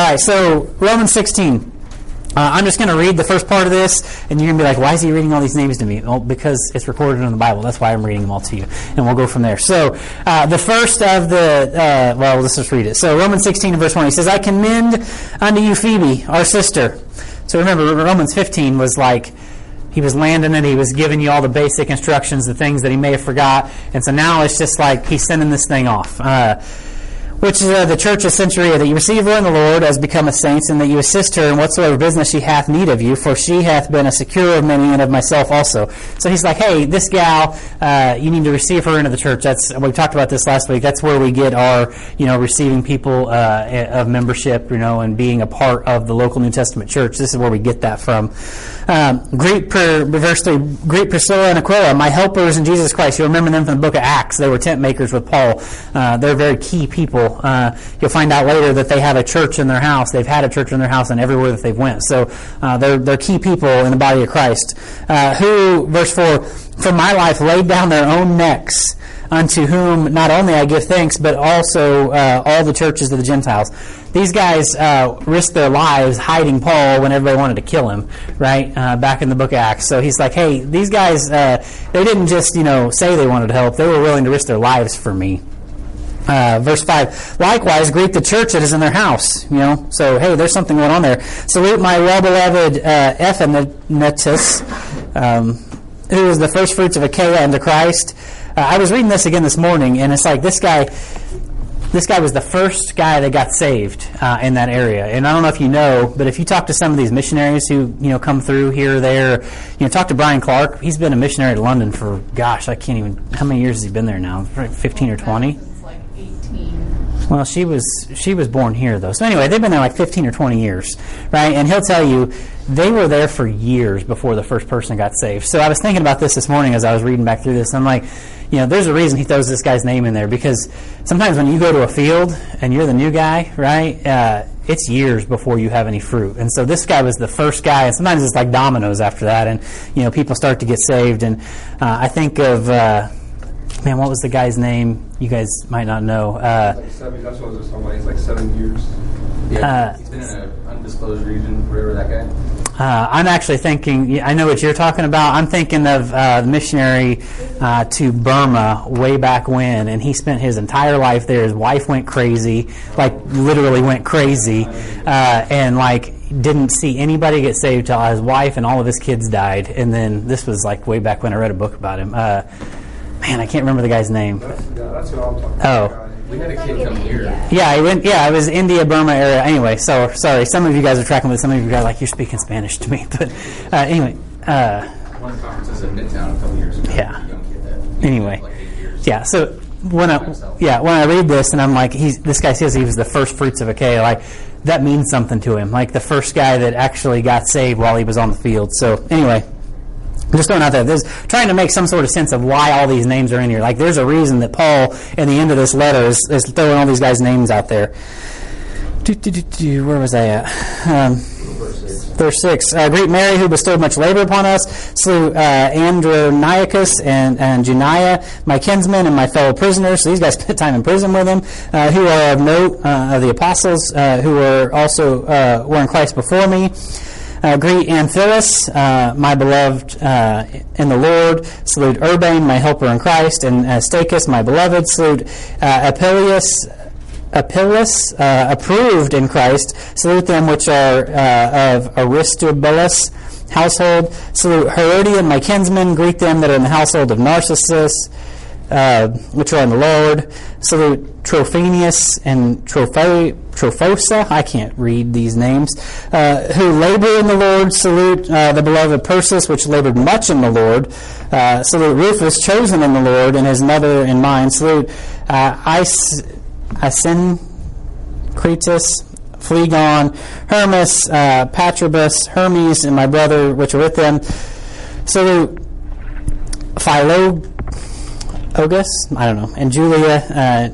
All right, so Romans 16. Uh, I'm just going to read the first part of this, and you're going to be like, why is he reading all these names to me? Well, because it's recorded in the Bible. That's why I'm reading them all to you. And we'll go from there. So, uh, the first of the, uh, well, let's just read it. So, Romans 16 verse 1, he says, I commend unto you Phoebe, our sister. So, remember, Romans 15 was like, he was landing it, he was giving you all the basic instructions, the things that he may have forgot. And so now it's just like he's sending this thing off. Uh, which is uh, the church of Cenchrea, that you receive her in the Lord as become a saint, and that you assist her in whatsoever business she hath need of you, for she hath been a securer of many and of myself also. So he's like, hey, this gal, uh, you need to receive her into the church. That's we talked about this last week. That's where we get our, you know, receiving people uh, of membership, you know, and being a part of the local New Testament church. This is where we get that from. Um, greet, per, verse three, greet Priscilla and Aquila, my helpers in Jesus Christ. You remember them from the book of Acts. They were tent makers with Paul. Uh, they're very key people uh, you'll find out later that they have a church in their house. They've had a church in their house and everywhere that they've went. So uh, they're, they're key people in the body of Christ. Uh, who, verse 4, for my life laid down their own necks unto whom not only I give thanks, but also uh, all the churches of the Gentiles. These guys uh, risked their lives hiding Paul when everybody wanted to kill him, right? Uh, back in the book of Acts. So he's like, hey, these guys, uh, they didn't just, you know, say they wanted to help. They were willing to risk their lives for me. Uh, verse 5 likewise greet the church that is in their house you know so hey there's something going on there salute my well-beloved uh, Epaphroditus, um, who is the first fruits of achaia unto christ uh, i was reading this again this morning and it's like this guy this guy was the first guy that got saved uh, in that area. And I don't know if you know, but if you talk to some of these missionaries who you know come through here or there, you know, talk to Brian Clark. He's been a missionary to London for gosh, I can't even. How many years has he been there now? Fifteen or twenty. Well, she was she was born here though. So anyway, they've been there like 15 or 20 years, right? And he'll tell you they were there for years before the first person got saved. So I was thinking about this this morning as I was reading back through this. I'm like, you know, there's a reason he throws this guy's name in there because sometimes when you go to a field and you're the new guy, right? Uh, it's years before you have any fruit. And so this guy was the first guy, and sometimes it's like dominoes after that, and you know people start to get saved. And uh, I think of. Uh, man, what was the guy's name? You guys might not know. Uh, like seven, that's what I was talking It's like seven years. Yeah, uh, he's been in an undisclosed region, wherever that guy. Uh, I'm actually thinking. I know what you're talking about. I'm thinking of uh, the missionary uh, to Burma way back when, and he spent his entire life there. His wife went crazy, like literally went crazy, uh, and like didn't see anybody get saved till his wife and all of his kids died. And then this was like way back when I read a book about him. Man, I can't remember the guy's name. That's, that's what I'm talking Oh. about. We had a kid come here. Yeah, I went. Yeah, it was India, Burma area. Anyway, so sorry. Some of you guys are tracking with. Some of you guys are like you're speaking Spanish to me. But uh, anyway, uh, One of the conferences in Midtown a couple years ago. Yeah. Anyway. like yeah. So when I yeah when I read this and I'm like he's this guy says he was the first fruits of Achaia. Like that means something to him. Like the first guy that actually got saved while he was on the field. So anyway. Just throwing out there. There's trying to make some sort of sense of why all these names are in here. Like, there's a reason that Paul, in the end of this letter, is, is throwing all these guys' names out there. Do, do, do, where was I at? Um, verse 6. Uh, greet Mary, who bestowed much labor upon us, slew uh, Androniacus and, and Junia, my kinsmen and my fellow prisoners. So these guys spent time in prison with him, uh, who are of note uh, of the apostles, uh, who were also uh, were in Christ before me. Uh, greet Amphilus, uh, my beloved uh, in the Lord. Salute Urbane, my helper in Christ, and uh, Stachys, my beloved. Salute uh, Apelles, uh, approved in Christ. Salute them which are uh, of Aristobulus household. Salute Herodion, my kinsmen. Greet them that are in the household of Narcissus uh, which are in the Lord. Salute Trophanius and Tropho- Trophosa. I can't read these names. Uh, who labor in the Lord. Salute uh, the beloved Persis, which labored much in the Lord. Uh, salute Rufus, chosen in the Lord, and his mother and mine. Salute uh, Is- Asyncritus, Phlegon, Hermas, uh, Patrobas, Hermes, and my brother, which are with them. Salute Philo. Ogus, I don't know, and Julia, uh,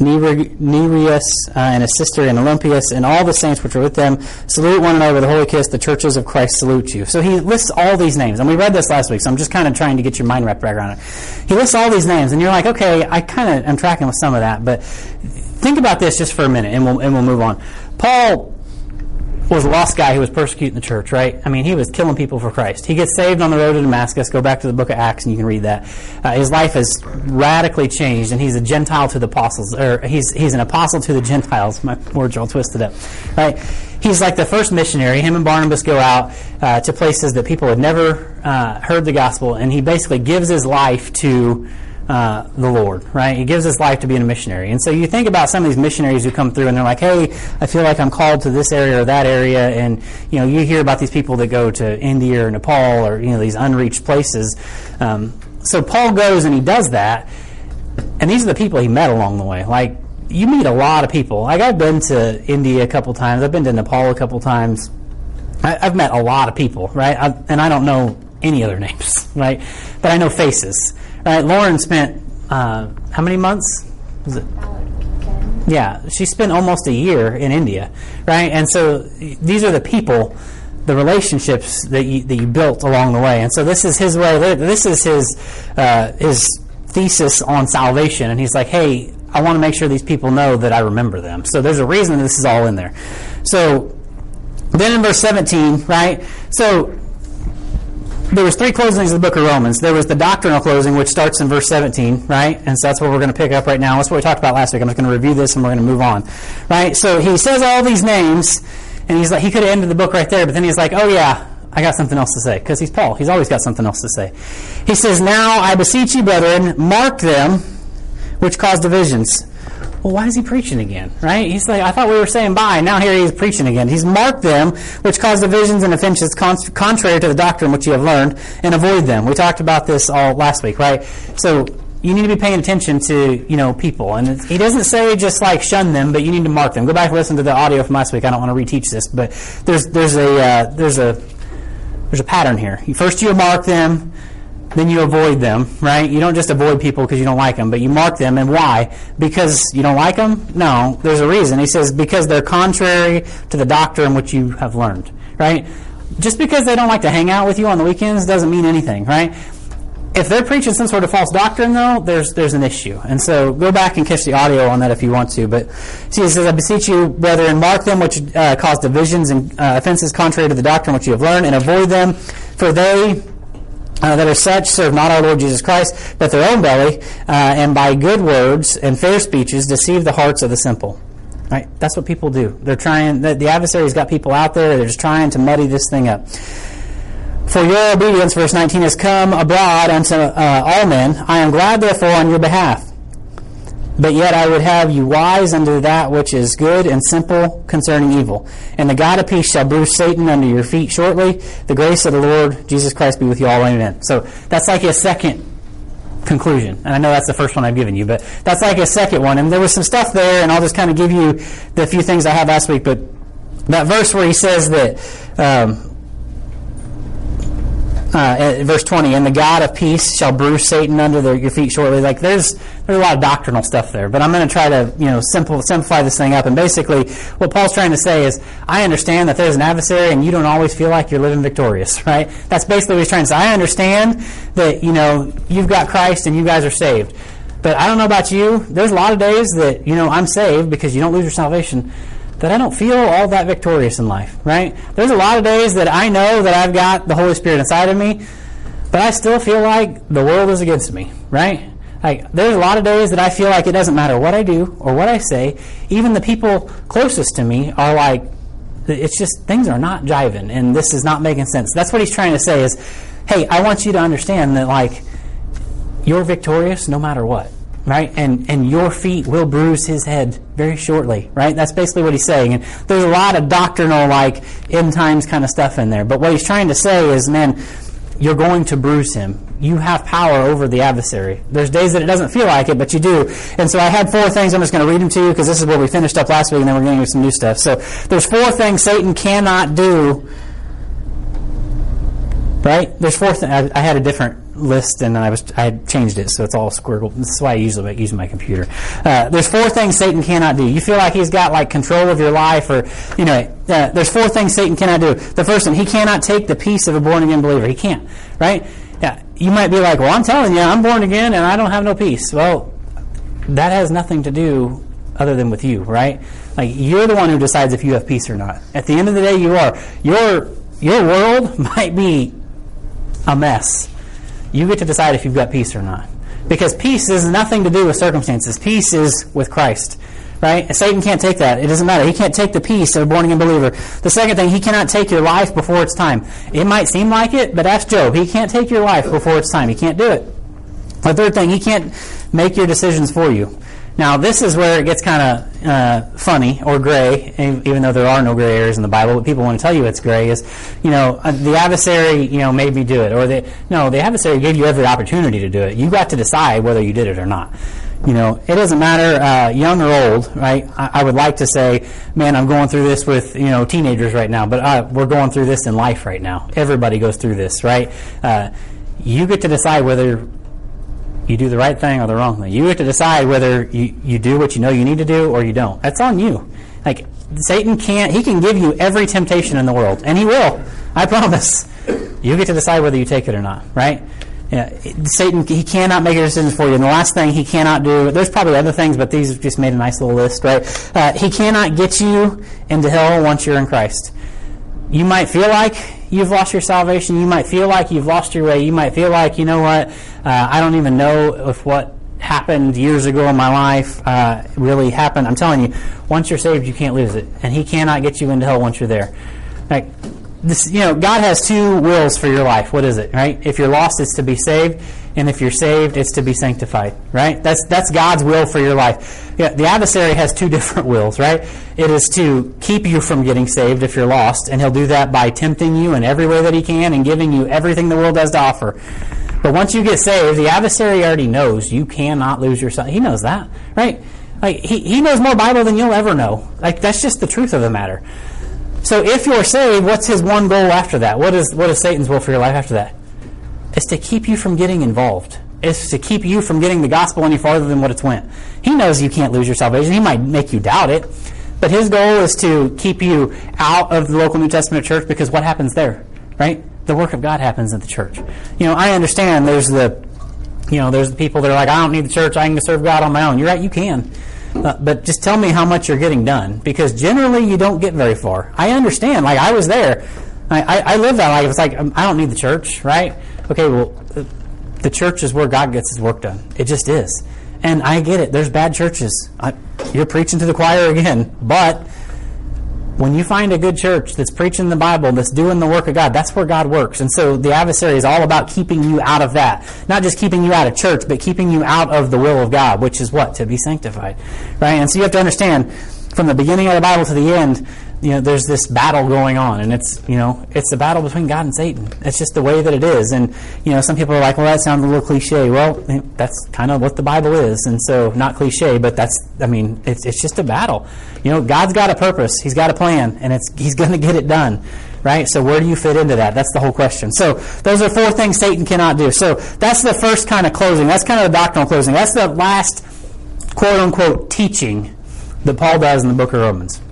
Nereus, uh, and his sister, and Olympias, and all the saints which are with them. Salute one another with a holy kiss. The churches of Christ salute you. So he lists all these names, and we read this last week, so I'm just kind of trying to get your mind wrapped around it. He lists all these names, and you're like, okay, I kind of am tracking with some of that, but think about this just for a minute, and we'll, and we'll move on. Paul was a lost guy who was persecuting the church, right? I mean, he was killing people for Christ. He gets saved on the road to Damascus. Go back to the book of Acts and you can read that. Uh, his life has radically changed, and he's a Gentile to the apostles, or he's he's an apostle to the Gentiles. My words are all twisted up, right? He's like the first missionary. Him and Barnabas go out uh, to places that people had never uh, heard the gospel, and he basically gives his life to uh, the Lord, right? He gives us life to being a missionary. And so you think about some of these missionaries who come through and they're like, hey, I feel like I'm called to this area or that area. And, you know, you hear about these people that go to India or Nepal or, you know, these unreached places. Um, so Paul goes and he does that. And these are the people he met along the way. Like, you meet a lot of people. Like, I've been to India a couple times, I've been to Nepal a couple times. I, have met a lot of people, right? I, and I don't know any other names, right? But I know faces. Right, Lauren spent uh, how many months? Was it? Yeah, she spent almost a year in India, right? And so these are the people, the relationships that you, that you built along the way. And so this is his way. This is his uh, his thesis on salvation. And he's like, hey, I want to make sure these people know that I remember them. So there's a reason this is all in there. So then in verse 17, right? So there was three closings of the book of Romans. There was the doctrinal closing, which starts in verse 17, right? And so that's what we're going to pick up right now. That's what we talked about last week. I'm just going to review this and we're going to move on, right? So he says all these names, and he's like, he could have ended the book right there, but then he's like, oh yeah, I got something else to say because he's Paul. He's always got something else to say. He says, now I beseech you, brethren, mark them which cause divisions well, why is he preaching again? Right? He's like, I thought we were saying bye. Now here he is preaching again. He's marked them, which cause divisions and offenses contrary to the doctrine which you have learned, and avoid them. We talked about this all last week, right? So you need to be paying attention to you know people, and he doesn't say just like shun them, but you need to mark them. Go back and listen to the audio from last week. I don't want to reteach this, but there's there's a uh, there's a there's a pattern here. First, you mark them then you avoid them, right? You don't just avoid people because you don't like them, but you mark them. And why? Because you don't like them? No, there's a reason. He says, because they're contrary to the doctrine which you have learned, right? Just because they don't like to hang out with you on the weekends doesn't mean anything, right? If they're preaching some sort of false doctrine, though, there's there's an issue. And so go back and catch the audio on that if you want to. But see, he says, I beseech you, brethren, mark them which uh, cause divisions and uh, offenses contrary to the doctrine which you have learned, and avoid them, for they uh, that are such serve not our Lord Jesus Christ, but their own belly, uh, and by good words and fair speeches deceive the hearts of the simple. Right? That's what people do. They're trying. The, the adversary's got people out there. They're just trying to muddy this thing up. For your obedience, verse 19, has come abroad unto uh, all men. I am glad, therefore, on your behalf. But yet I would have you wise unto that which is good and simple concerning evil. And the God of peace shall bruise Satan under your feet shortly. The grace of the Lord Jesus Christ be with you all. Amen. So that's like a second conclusion. And I know that's the first one I've given you, but that's like a second one. And there was some stuff there, and I'll just kind of give you the few things I had last week. But that verse where he says that um, uh, verse 20, and the God of peace shall bruise Satan under your feet shortly. Like there's there's a lot of doctrinal stuff there, but I'm going to try to you know simple, simplify this thing up. And basically, what Paul's trying to say is, I understand that there's an adversary, and you don't always feel like you're living victorious, right? That's basically what he's trying to say. I understand that you know you've got Christ and you guys are saved, but I don't know about you. There's a lot of days that you know I'm saved because you don't lose your salvation that I don't feel all that victorious in life, right? There's a lot of days that I know that I've got the Holy Spirit inside of me, but I still feel like the world is against me, right? Like there's a lot of days that I feel like it doesn't matter what I do or what I say, even the people closest to me are like it's just things are not jiving and this is not making sense. That's what he's trying to say is, hey, I want you to understand that like you're victorious no matter what right? And and your feet will bruise his head very shortly, right? That's basically what he's saying. And there's a lot of doctrinal, like end times kind of stuff in there. But what he's trying to say is, man, you're going to bruise him. You have power over the adversary. There's days that it doesn't feel like it, but you do. And so I had four things. I'm just going to read them to you because this is where we finished up last week, and then we're getting into some new stuff. So there's four things Satan cannot do. Right? There's four things. I had a different list and I was I changed it so it's all squiggled. This is why I usually use my computer. Uh, there's four things Satan cannot do. You feel like he's got like control of your life, or you know, uh, there's four things Satan cannot do. The first one, he cannot take the peace of a born again believer. He can't, right? Yeah, you might be like, well, I'm telling you, I'm born again and I don't have no peace. Well, that has nothing to do other than with you, right? Like you're the one who decides if you have peace or not. At the end of the day, you are. Your your world might be a mess. You get to decide if you've got peace or not. Because peace has nothing to do with circumstances. Peace is with Christ. Right? Satan can't take that. It doesn't matter. He can't take the peace of a born again believer. The second thing, he cannot take your life before it's time. It might seem like it, but ask Job. He can't take your life before it's time. He can't do it. The third thing, he can't make your decisions for you. Now, this is where it gets kind of uh, funny or gray, even though there are no gray areas in the Bible. But people want to tell you it's gray is, you know, uh, the adversary, you know, made me do it, or the no, the adversary gave you every opportunity to do it. You got to decide whether you did it or not. You know, it doesn't matter, uh, young or old, right? I, I, would like to say, man, I'm going through this with you know teenagers right now, but uh, we're going through this in life right now. Everybody goes through this, right? Uh, you get to decide whether you do the right thing or the wrong thing. You get to decide whether you, you do what you know you need to do or you don't. That's on you. Like Satan can't he can give you every temptation in the world, and he will. I promise. You get to decide whether you take it or not, right? Yeah, Satan he cannot make a decision for you. And the last thing he cannot do, there's probably other things, but these just made a nice little list, right? Uh, he cannot get you into hell once you're in Christ. You might feel like you've lost your salvation. You might feel like you've lost your way. You might feel like, you know what, uh, I don't even know if what happened years ago in my life uh, really happened. I'm telling you, once you're saved, you can't lose it. And He cannot get you into hell once you're there. Like, this, you know, God has two wills for your life. What is it, right? If you're lost, it's to be saved, and if you're saved, it's to be sanctified, right? That's that's God's will for your life. Yeah, the adversary has two different wills, right? It is to keep you from getting saved if you're lost, and he'll do that by tempting you in every way that he can and giving you everything the world has to offer. But once you get saved, the adversary already knows you cannot lose your son. He knows that, right? Like he, he knows more Bible than you'll ever know. Like that's just the truth of the matter. So if you're saved, what's his one goal after that? What is what is Satan's will for your life after that? It's to keep you from getting involved. It's to keep you from getting the gospel any farther than what it's went. He knows you can't lose your salvation. He might make you doubt it. But his goal is to keep you out of the local New Testament church because what happens there? Right? The work of God happens at the church. You know, I understand there's the you know, there's the people that are like, I don't need the church, I can serve God on my own. You're right, you can. Uh, but just tell me how much you're getting done because generally you don't get very far. I understand. Like I was there. I, I, I live that life. It's like um, I don't need the church, right? Okay, well, uh, the church is where God gets His work done. It just is. And I get it. There's bad churches. I, you're preaching to the choir again, but when you find a good church that's preaching the Bible, that's doing the work of God, that's where God works. And so the adversary is all about keeping you out of that. Not just keeping you out of church, but keeping you out of the will of God, which is what? To be sanctified. Right? And so you have to understand from the beginning of the Bible to the end, you know, there's this battle going on, and it's, you know, it's the battle between God and Satan. It's just the way that it is. And, you know, some people are like, well, that sounds a little cliche. Well, that's kind of what the Bible is. And so, not cliche, but that's, I mean, it's, it's just a battle. You know, God's got a purpose, He's got a plan, and it's, He's going to get it done. Right? So, where do you fit into that? That's the whole question. So, those are four things Satan cannot do. So, that's the first kind of closing. That's kind of the doctrinal closing. That's the last, quote unquote, teaching that Paul does in the book of Romans.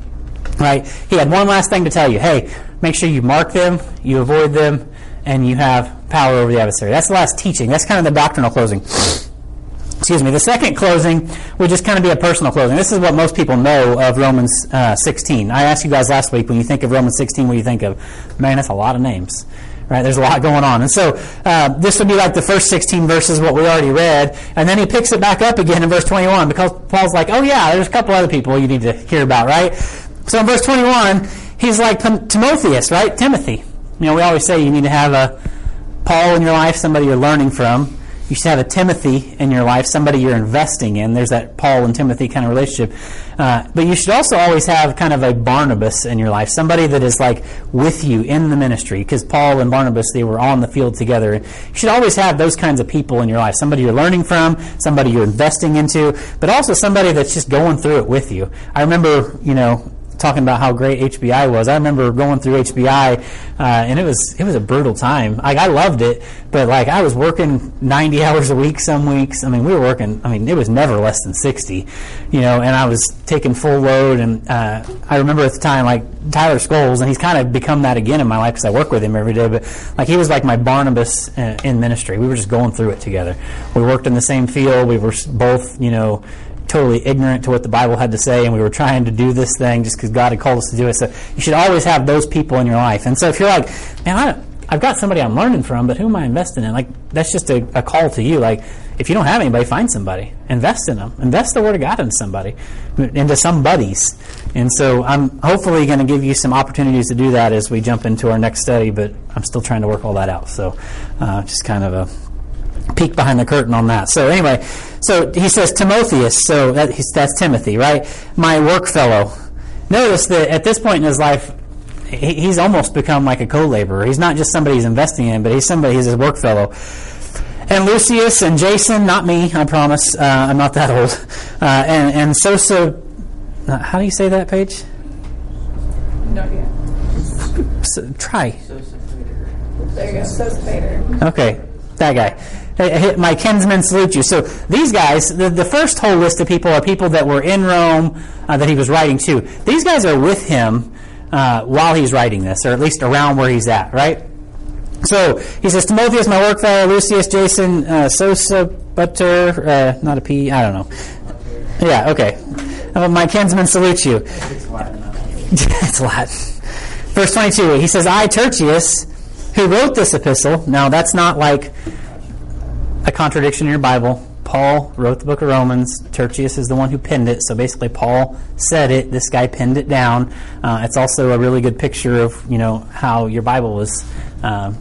Right? He had one last thing to tell you. Hey, make sure you mark them, you avoid them, and you have power over the adversary. That's the last teaching. That's kind of the doctrinal closing. Excuse me. The second closing would just kind of be a personal closing. This is what most people know of Romans uh, 16. I asked you guys last week when you think of Romans 16, what do you think of? Man, that's a lot of names right? There's a lot going on. And so uh, this would be like the first 16 verses, what we already read. And then he picks it back up again in verse 21 because Paul's like, oh, yeah, there's a couple other people you need to hear about, right? So in verse 21, he's like Timotheus, right? Timothy. You know, we always say you need to have a Paul in your life, somebody you're learning from. You should have a Timothy in your life, somebody you're investing in. There's that Paul and Timothy kind of relationship. Uh, but you should also always have kind of a Barnabas in your life, somebody that is like with you in the ministry. Because Paul and Barnabas, they were on the field together. You should always have those kinds of people in your life. Somebody you're learning from, somebody you're investing into, but also somebody that's just going through it with you. I remember, you know, talking about how great HBI was. I remember going through HBI, uh, and it was it was a brutal time. Like I loved it, but like I was working 90 hours a week some weeks. I mean, we were working. I mean, it was never less than 60, you know. And I was taking full load. And uh, I remember at the time, like Tyler Scholes, and he's kind of become that again in my life because I work with him every day. But like he was like my Barnabas uh, in ministry. We were just going through it together. We worked in the same field. We were both, you know totally ignorant to what the Bible had to say, and we were trying to do this thing just because God had called us to do it. So you should always have those people in your life. And so if you're like, man, I, I've got somebody I'm learning from, but who am I investing in? Like that's just a, a call to you. Like if you don't have anybody, find somebody, invest in them, invest the Word of God in somebody, into some buddies. And so I'm hopefully going to give you some opportunities to do that as we jump into our next study. But I'm still trying to work all that out. So uh, just kind of a peek behind the curtain on that. So anyway, so he says Timotheus. So that, that's Timothy, right? My work fellow. Notice that at this point in his life, he's almost become like a co-laborer. He's not just somebody he's investing in, but he's somebody he's his work fellow. And Lucius and Jason, not me, I promise. Uh, I'm not that old. Uh, and and Sosa, uh, how do you say that, Paige? Not yet. So, try. There you go. Sosa Okay, that guy. My kinsmen salute you. So these guys, the, the first whole list of people are people that were in Rome uh, that he was writing to. These guys are with him uh, while he's writing this, or at least around where he's at, right? So he says, Timotheus, my work fellow, Lucius, Jason, uh, Sosa, Butter, uh, not a P, I don't know. Yeah, okay. Uh, my kinsmen salute you. Latin. it's Latin. Verse 22, he says, I, Tertius, who wrote this epistle. Now, that's not like a contradiction in your Bible. Paul wrote the book of Romans. Tertius is the one who penned it. So basically, Paul said it. This guy penned it down. Uh, it's also a really good picture of you know how your Bible was uh,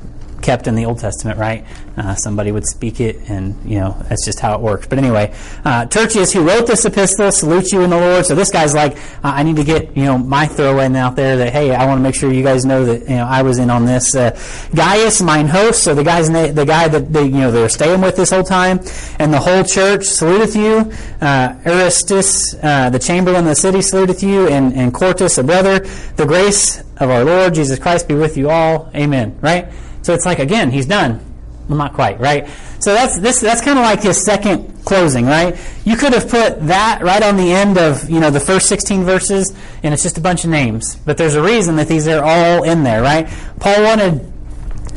kept in the Old Testament, right? Uh, somebody would speak it, and you know that's just how it works. But anyway, uh, Tertius, who wrote this epistle, salutes you in the Lord. So this guy's like, I need to get you know my throwaway out there that hey, I want to make sure you guys know that you know I was in on this. Uh, Gaius, mine host, so the guy's na- the guy that they, you know they're staying with this whole time, and the whole church saluteth you. Uh, Erastus, uh, the chamberlain of the city, saluteth you, and and Quartus, a brother. The grace of our Lord Jesus Christ be with you all. Amen. Right. So it's like again, he's done. Well, not quite, right? So that's this. That's kind of like his second closing, right? You could have put that right on the end of you know the first 16 verses, and it's just a bunch of names. But there's a reason that these are all in there, right? Paul wanted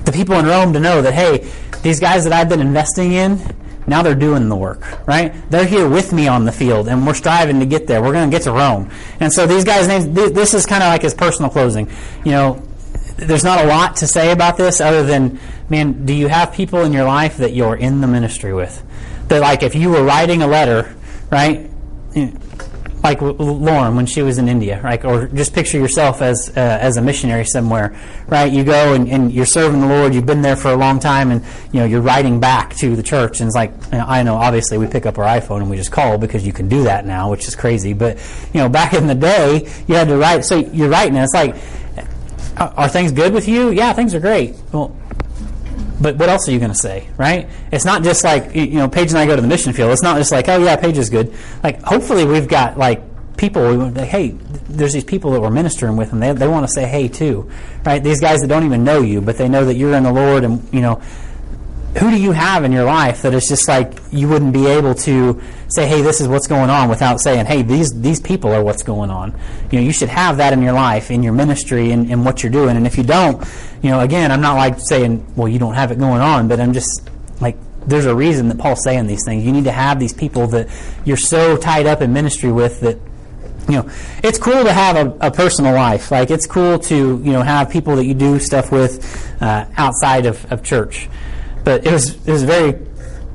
the people in Rome to know that hey, these guys that I've been investing in, now they're doing the work, right? They're here with me on the field, and we're striving to get there. We're going to get to Rome, and so these guys' names. This is kind of like his personal closing. You know, there's not a lot to say about this other than, man, do you have people in your life that you're in the ministry with? That, like, if you were writing a letter, right? Like Lauren when she was in India, right? Or just picture yourself as uh, as a missionary somewhere, right? You go and, and, you're serving the Lord. You've been there for a long time, and you know you're writing back to the church. And it's like you know, I know, obviously, we pick up our iPhone and we just call because you can do that now, which is crazy. But you know, back in the day, you had to write. So you're writing, and it's like Uh, are things good with you? Yeah, things are great. Well, but what else are you going to say, right? It's not just like you know, Paige and I go to the mission field. It's not just like, oh yeah, Paige is good. Like, hopefully, we've got like people. We like, hey, there's these people that we're ministering with, and they they want to say hey too, right? These guys that don't even know you, but they know that you're in the Lord, and you know, who do you have in your life that is just like you wouldn't be able to say, "Hey, this is what's going on," without saying, "Hey, these these people are what's going on." You know, you should have that in your life, in your ministry, and in, in what you're doing. And if you don't, you know, again, I'm not like saying, "Well, you don't have it going on," but I'm just like, there's a reason that Paul's saying these things. You need to have these people that you're so tied up in ministry with that you know, it's cool to have a, a, personal life. Like it's cool to you know have people that you do stuff with uh, outside of, of church. But it was it was very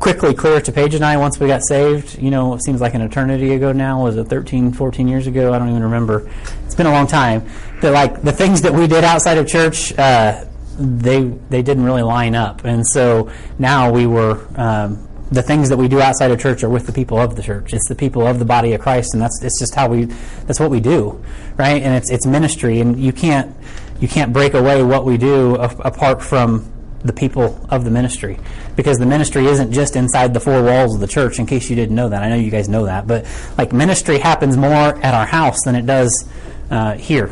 quickly clear to Paige and I once we got saved. You know, it seems like an eternity ago now. Was it 13, 14 years ago? I don't even remember. It's been a long time. That like the things that we did outside of church, uh, they they didn't really line up, and so now we were. Um, the things that we do outside of church are with the people of the church. It's the people of the body of Christ, and that's it's just how we that's what we do, right? And it's it's ministry, and you can't you can't break away what we do apart from the people of the ministry. Because the ministry isn't just inside the four walls of the church in case you didn't know that. I know you guys know that. But like ministry happens more at our house than it does uh, here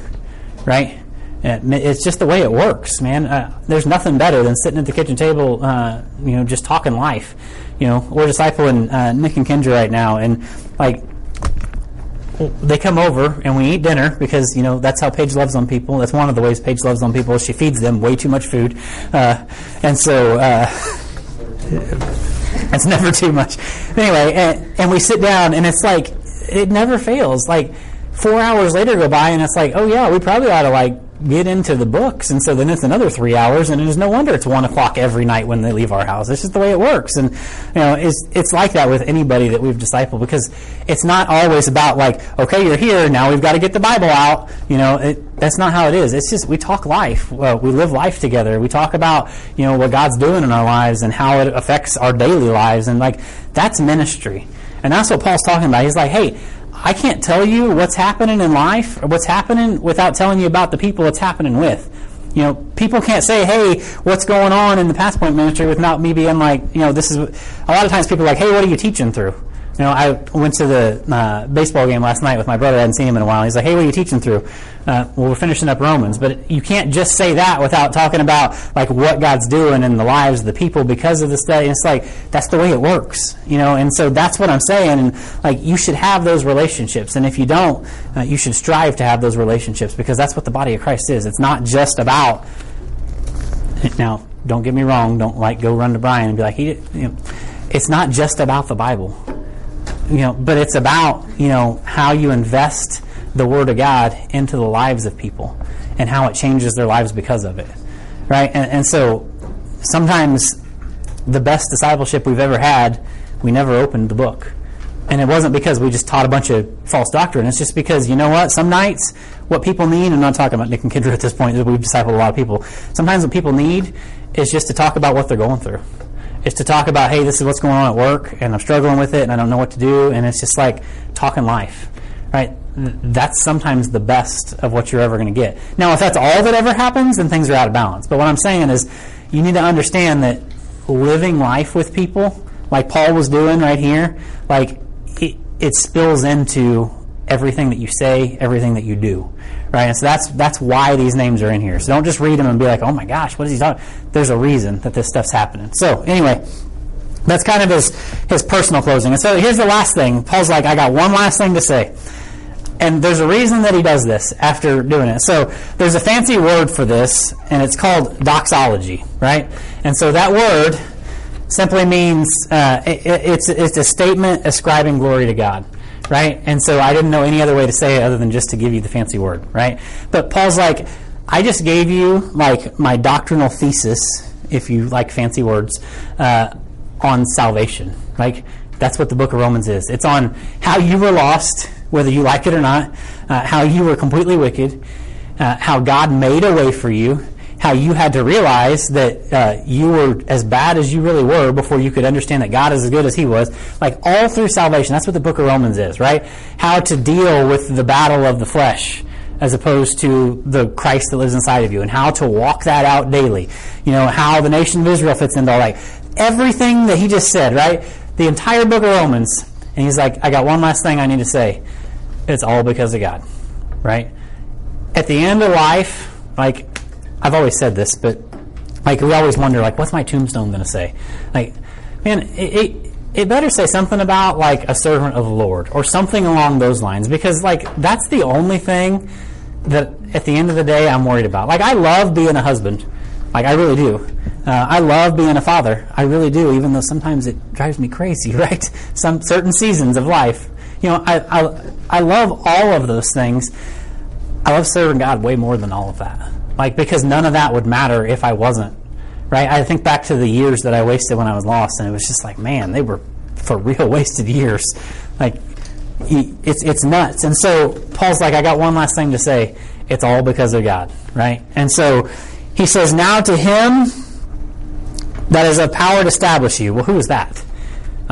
right? It's just the way it works man. Uh, there's nothing better than sitting at the kitchen table uh, you know just talking life. You know we're discipling uh, nick and kendra right now and like they come over and we eat dinner because you know that's how Paige loves on people. That's one of the ways Paige loves on people. She feeds them way too much food, uh, and so uh, It's never too much. Anyway, and, and we sit down, and it's like it never fails. Like four hours later go by, and it's like, oh yeah, we probably ought to like get into the books. And so then it's another three hours, and it is no wonder it's one o'clock every night when they leave our house. It's just the way it works. And, you know, it's, it's like that with anybody that we've discipled because it's not always about like, okay, you're here, now we've got to get the Bible out. You know, it, that's not how it is. It's just, we talk life. We live life together. We talk about, you know, what God's doing in our lives and how it affects our daily lives. And like, that's ministry. And that's what Paul's talking about. He's like, hey, I can't tell you what's happening in life or what's happening without telling you about the people it's happening with. You know, people can't say, "Hey, what's going on in the Pass Point ministry?" without me being like, you know, this is. A lot of times, people are like, "Hey, what are you teaching through?" You know, I went to the uh, baseball game last night with my brother. I hadn't seen him in a while. He's like, "Hey, what are you teaching through?" Uh, well, we're finishing up Romans, but you can't just say that without talking about like what God's doing in the lives of the people because of the study. it's like that's the way it works, you know. And so that's what I'm saying. And like you should have those relationships, and if you don't, uh, you should strive to have those relationships because that's what the body of Christ is. It's not just about now. Don't get me wrong. Don't like go run to Brian and be like, he, you know, it's not just about the Bible you know, but it's about, you know, how you invest the Word of God into the lives of people and how it changes their lives because of it. Right? And, and so sometimes the best discipleship we've ever had, we never opened the book. And it wasn't because we just taught a bunch of false doctrine. It's just because, you know what? Some nights, what people need, I'm not talking about Nick and Kendra at this point, we've discipled a lot of people. Sometimes what people need is just to talk about what they're going through is to talk about, hey, this is what's going on at work, and I'm struggling with it, and I don't know what to do, and it's just like talking life, right? That's sometimes the best of what you're ever going to get. Now, if that's all that ever happens, then things are out of balance. But what I'm saying is, you need to understand that living life with people, like Paul was doing right here, like it, it spills into everything that you say, everything that you do right? And so that's that's why these names are in here. So don't just read them and be like, oh my gosh, what is he talking? There's a reason that this stuff's happening. So anyway, that's kind of his his personal closing. And so here's the last thing. Paul's like, I got one last thing to say. And there's a reason that he does this after doing it. So there's a fancy word for this, and it's called doxology, right? And so that word simply means uh, it, it's it's a statement ascribing glory to God right? And so I didn't know any other way to say it other than just to give you the fancy word, right? But Paul's like, I just gave you like my doctrinal thesis, if you like fancy words, uh, on salvation. Like that's what the book of Romans is. It's on how you were lost, whether you like it or not, uh, how you were completely wicked, uh, how God made a way for you, how you had to realize that uh, you were as bad as you really were before you could understand that God is as good as He was. Like all through salvation, that's what the book of Romans is, right? How to deal with the battle of the flesh as opposed to the Christ that lives inside of you, and how to walk that out daily. You know, how the nation of Israel fits into all that. Everything that He just said, right? The entire book of Romans. And He's like, I got one last thing I need to say. It's all because of God, right? At the end of life, like I've always said this, but like we always wonder, like, what's my tombstone going to say? Like, man, it, it, it better say something about like a servant of the Lord or something along those lines, because like that's the only thing that at the end of the day I'm worried about. Like, I love being a husband, like I really do. Uh, I love being a father, I really do, even though sometimes it drives me crazy, right? Some certain seasons of life, you know, I I, I love all of those things. I love serving God way more than all of that. Like, because none of that would matter if I wasn't. Right? I think back to the years that I wasted when I was lost, and it was just like, man, they were for real wasted years. Like, it's, it's nuts. And so Paul's like, I got one last thing to say. It's all because of God. Right? And so he says, Now to him that is of power to establish you. Well, who is that?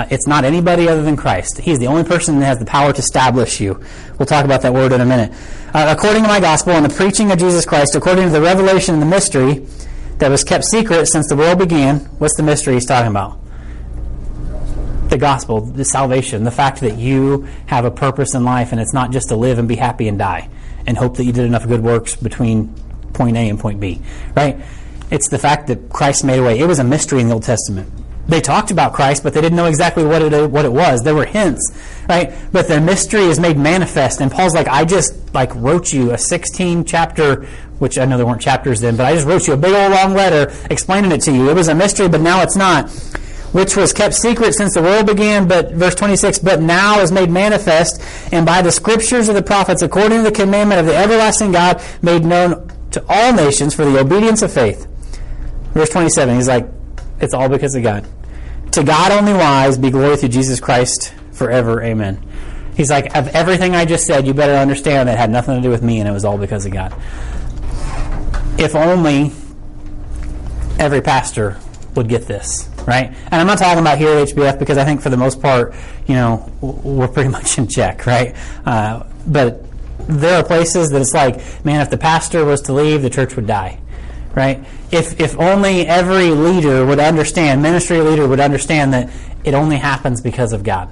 Uh, it's not anybody other than Christ. He's the only person that has the power to establish you. We'll talk about that word in a minute. Uh, according to my gospel and the preaching of Jesus Christ, according to the revelation and the mystery that was kept secret since the world began, what's the mystery he's talking about? The gospel, the salvation, the fact that you have a purpose in life and it's not just to live and be happy and die and hope that you did enough good works between point A and point B, right? It's the fact that Christ made a way. It was a mystery in the Old Testament they talked about Christ, but they didn't know exactly what it what it was. There were hints, right? But the mystery is made manifest. And Paul's like, I just like wrote you a 16 chapter, which I know there weren't chapters then, but I just wrote you a big old long letter explaining it to you. It was a mystery, but now it's not. which was kept secret since the world began, but verse 26, but now is made manifest, and by the scriptures of the prophets, according to the commandment of the everlasting God, made known to all nations for the obedience of faith. Verse 27, he's like, it's all because of God. To God only wise be glory through Jesus Christ forever. Amen. He's like, of everything I just said, you better understand that had nothing to do with me, and it was all because of God. If only every pastor would get this, right? And I'm not talking about here at HBF because I think for the most part, you know, we're pretty much in check, right? Uh, but there are places that it's like, man, if the pastor was to leave, the church would die, right? If if only every leader would understand, ministry leader would understand that it only happens because of God.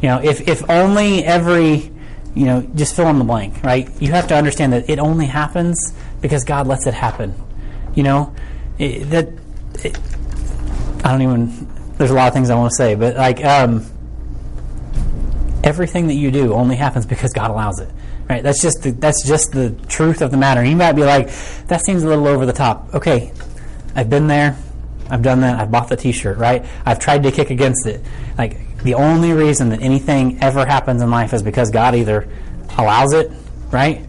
You know, if if only every you know, just fill in the blank, right? You have to understand that it only happens because God lets it happen. You know, it, that it, I don't even. There's a lot of things I want to say, but like um, everything that you do only happens because God allows it. Right? That's just the, that's just the truth of the matter. You might be like, that seems a little over the top. Okay, I've been there. I've done that. I've bought the T-shirt. Right? I've tried to kick against it. Like the only reason that anything ever happens in life is because God either allows it, right,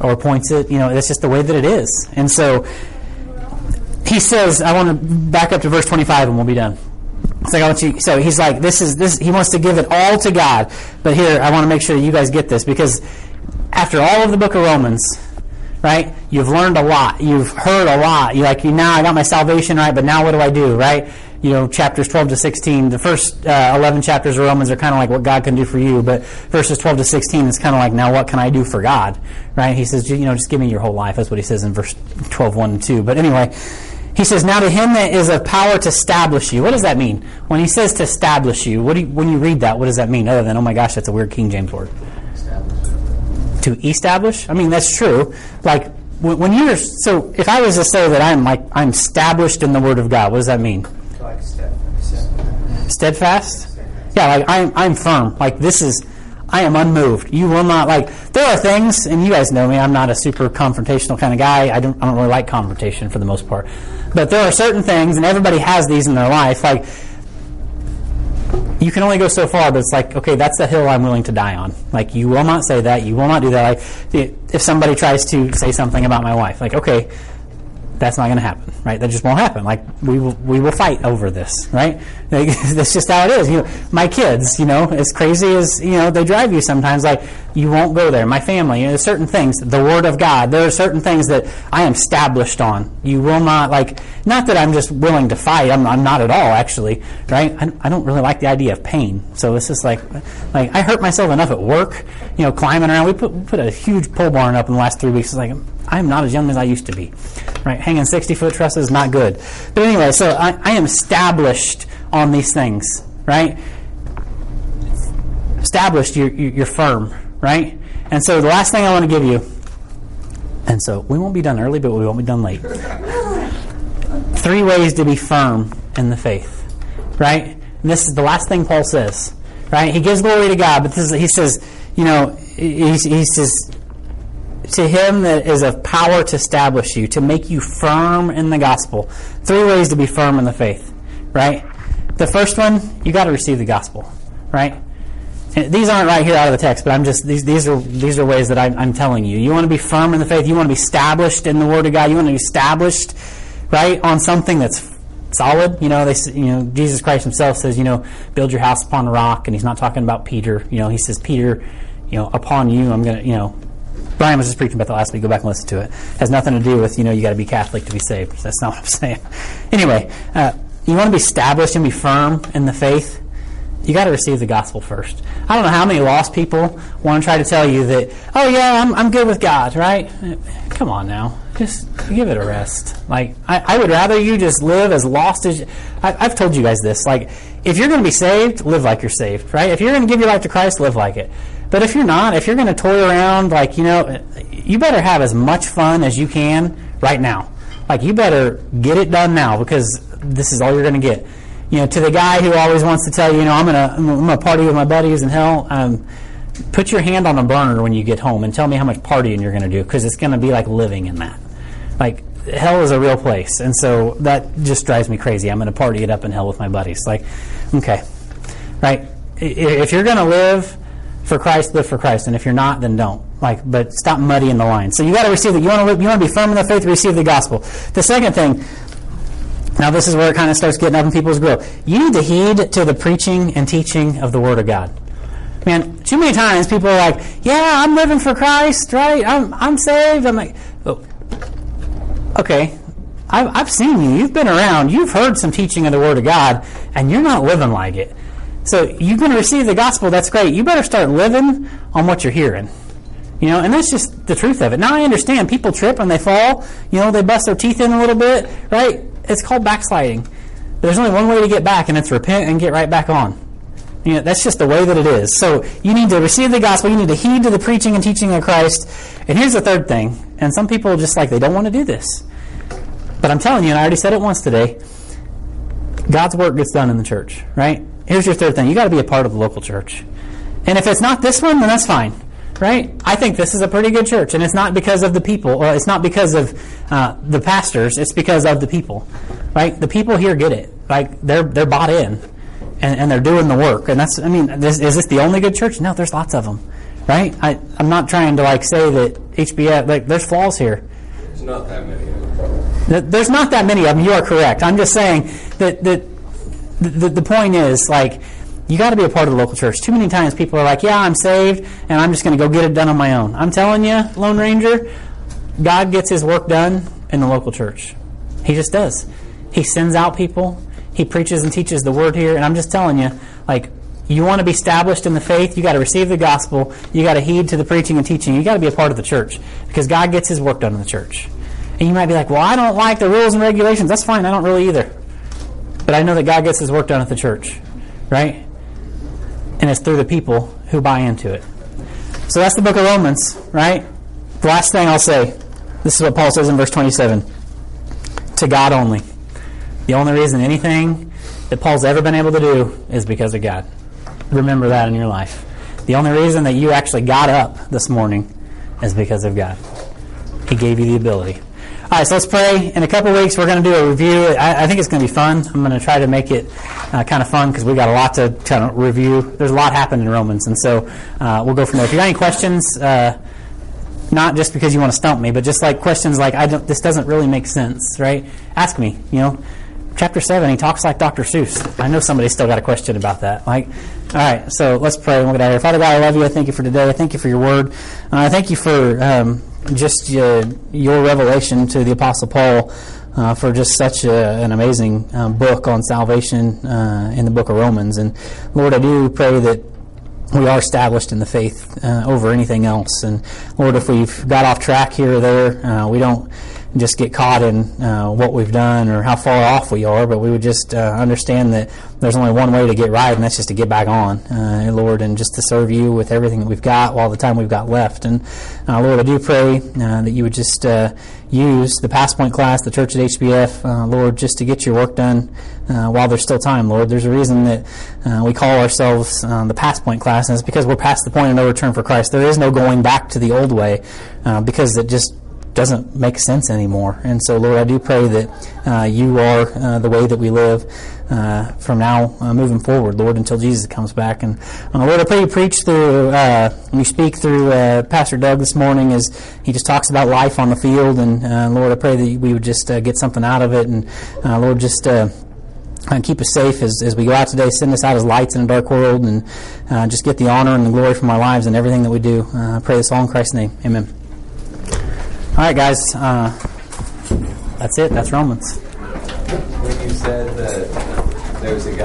or points it. You know, that's just the way that it is. And so he says, I want to back up to verse 25 and we'll be done. You, so he's like, this is this. He wants to give it all to God. But here, I want to make sure that you guys get this because after all of the book of Romans, right? You've learned a lot. You've heard a lot. You're like, you now I got my salvation right, but now what do I do, right? You know, chapters 12 to 16. The first uh, 11 chapters of Romans are kind of like what God can do for you, but verses 12 to 16 is kind of like, now what can I do for God, right? He says, you know, just give me your whole life. That's what he says in verse 12, 1 and 2. But anyway, he says, Now to him that is of power to establish you. What does that mean? When he says to establish you, what do you, when you read that, what does that mean? Other than, oh my gosh, that's a weird King James word. To establish? I mean, that's true. Like, when you're, so if I was to say that I'm like, I'm established in the Word of God, what does that mean? Like steadfast. Steadfast? Yeah, like I'm, I'm firm. Like this is, I am unmoved. You will not like. There are things, and you guys know me. I'm not a super confrontational kind of guy. I don't. I don't really like confrontation for the most part. But there are certain things, and everybody has these in their life. Like you can only go so far, but it's like, okay, that's the hill I'm willing to die on. Like you will not say that. You will not do that. Like if somebody tries to say something about my wife, like okay, that's not going to happen, right? That just won't happen. Like we will, we will fight over this, right? Like, that's just how it is. You know, my kids, you know, as crazy as you know they drive you sometimes. Like you won't go there. My family, you know, certain things. The Word of God. There are certain things that I am established on. You will not like. Not that I'm just willing to fight. I'm, I'm not at all, actually, right? I, I don't really like the idea of pain. So it's just like, like I hurt myself enough at work. You know, climbing around. We put put a huge pole barn up in the last three weeks. It's like I'm not as young as I used to be. Right? Hanging 60 foot trusses is not good. But anyway, so I, I am established on these things, right? Established, you're, you're firm, right? And so the last thing I want to give you, and so we won't be done early, but we won't be done late. Three ways to be firm in the faith, right? And this is the last thing Paul says, right? He gives glory to God, but is, he says, you know, he, he says, to him that is of power to establish you, to make you firm in the gospel. Three ways to be firm in the faith, right? The first one, you got to receive the gospel, right? And these aren't right here out of the text, but I'm just these these are these are ways that I'm, I'm telling you. You want to be firm in the faith. You want to be established in the Word of God. You want to be established, right, on something that's solid. You know, they you know Jesus Christ Himself says, you know, build your house upon a rock, and He's not talking about Peter. You know, He says, Peter, you know, upon you, I'm gonna, you know, Brian was just preaching about that last week. Go back and listen to it. it has nothing to do with you know you got to be Catholic to be saved. That's not what I'm saying. Anyway, uh, you want to be established and be firm in the faith. You got to receive the gospel first. I don't know how many lost people want to try to tell you that. Oh yeah, I'm I'm good with God, right? Come on now, just give it a rest. Like I, I would rather you just live as lost as. I, I've told you guys this. Like if you're going to be saved, live like you're saved, right? If you're going to give your life to Christ, live like it. But if you're not, if you're going to toy around, like, you know, you better have as much fun as you can right now. Like, you better get it done now because this is all you're going to get. You know, to the guy who always wants to tell you, you know, I'm going to I'm gonna party with my buddies in hell, um, put your hand on a burner when you get home and tell me how much partying you're going to do because it's going to be like living in that. Like, hell is a real place, and so that just drives me crazy. I'm going to party it up in hell with my buddies. Like, okay, right? If you're going to live for Christ, live for Christ, and if you're not, then don't. Like, but stop muddying the line. So you got to receive it. You want to you want to be firm in the faith. Receive the gospel. The second thing. Now this is where it kind of starts getting up in people's grill. You need to heed to the preaching and teaching of the Word of God. Man, too many times people are like, "Yeah, I'm living for Christ, right? I'm I'm saved." I'm like, oh, okay, I've, I've seen you. You've been around. You've heard some teaching of the Word of God, and you're not living like it. So you're going to receive the gospel. That's great. You better start living on what you're hearing. You know, and that's just the truth of it. Now I understand people trip and they fall. You know, they bust their teeth in a little bit, right? It's called backsliding. There's only one way to get back, and it's repent and get right back on. You know, that's just the way that it is. So you need to receive the gospel. You need to heed to the preaching and teaching of Christ. And here's the third thing. And some people just like they don't want to do this. But I'm telling you, and I already said it once today. God's work gets done in the church, right? Here's your third thing. You got to be a part of the local church. And if it's not this one, then that's fine, right? I think this is a pretty good church, and it's not because of the people, or it's not because of uh, the pastors. It's because of the people, right? The people here get it. Like they're they're bought in, and, and they're doing the work. And that's, I mean, this, is this the only good church? No, there's lots of them, right? I, I'm not trying to like say that HBF like there's flaws here. There's not that many of them. There's not that many of them. You are correct. I'm just saying that that the, the point is like you got to be a part of the local church. Too many times people are like, "Yeah, I'm saved, and I'm just going to go get it done on my own." I'm telling you, Lone Ranger, God gets His work done in the local church. He just does. He sends out people. He preaches and teaches the word here, and I'm just telling you, like. You want to be established in the faith, you got to receive the gospel, you got to heed to the preaching and teaching, you got to be a part of the church because God gets his work done in the church. And you might be like, well, I don't like the rules and regulations. That's fine. I don't really either. But I know that God gets his work done at the church, right? And it's through the people who buy into it. So that's the book of Romans, right? The last thing I'll say this is what Paul says in verse 27 to God only. The only reason anything that Paul's ever been able to do is because of God. Remember that in your life. The only reason that you actually got up this morning is because of God. He gave you the ability. All right, so let's pray. In a couple weeks, we're going to do a review. I, I think it's going to be fun. I'm going to try to make it uh, kind of fun because we got a lot to kind of review. There's a lot happened in Romans, and so uh, we'll go from there. If you got any questions, uh, not just because you want to stump me, but just like questions like, I don't, this doesn't really make sense, right? Ask me, you know. Chapter 7, he talks like Dr. Seuss. I know somebody's still got a question about that. Like, all right, so let's pray and we'll get out of here. Father God, I love you. I thank you for today. I thank you for your word. I thank you for um, just uh, your revelation to the Apostle Paul uh, for just such a, an amazing um, book on salvation uh, in the book of Romans. And Lord, I do pray that we are established in the faith uh, over anything else. And Lord, if we've got off track here or there, uh, we don't just get caught in uh, what we've done or how far off we are, but we would just uh, understand that there's only one way to get right, and that's just to get back on, uh, Lord, and just to serve you with everything that we've got while the time we've got left. And uh, Lord, I do pray uh, that you would just uh, use the Pass Point class, the church at HBF, Lord, just to get your work done while there's still time, Lord. There's a reason that we call ourselves the Pass Point class, and it's because we're past the point of no return for Christ. There is no going back to the old way because it just doesn't make sense anymore. And so, Lord, I do pray that uh, you are uh, the way that we live uh, from now uh, moving forward, Lord, until Jesus comes back. And uh, Lord, I pray you preach through, uh, you speak through Pastor Doug this morning as he just talks about life on the field. And Lord, I pray that we would just get something out of it. And Lord, just. And keep us safe as, as we go out today. Send us out as lights in a dark world, and uh, just get the honor and the glory from our lives and everything that we do. Uh, I pray this all in Christ's name. Amen. All right, guys. Uh, that's it. That's Romans. When you said that there was a guy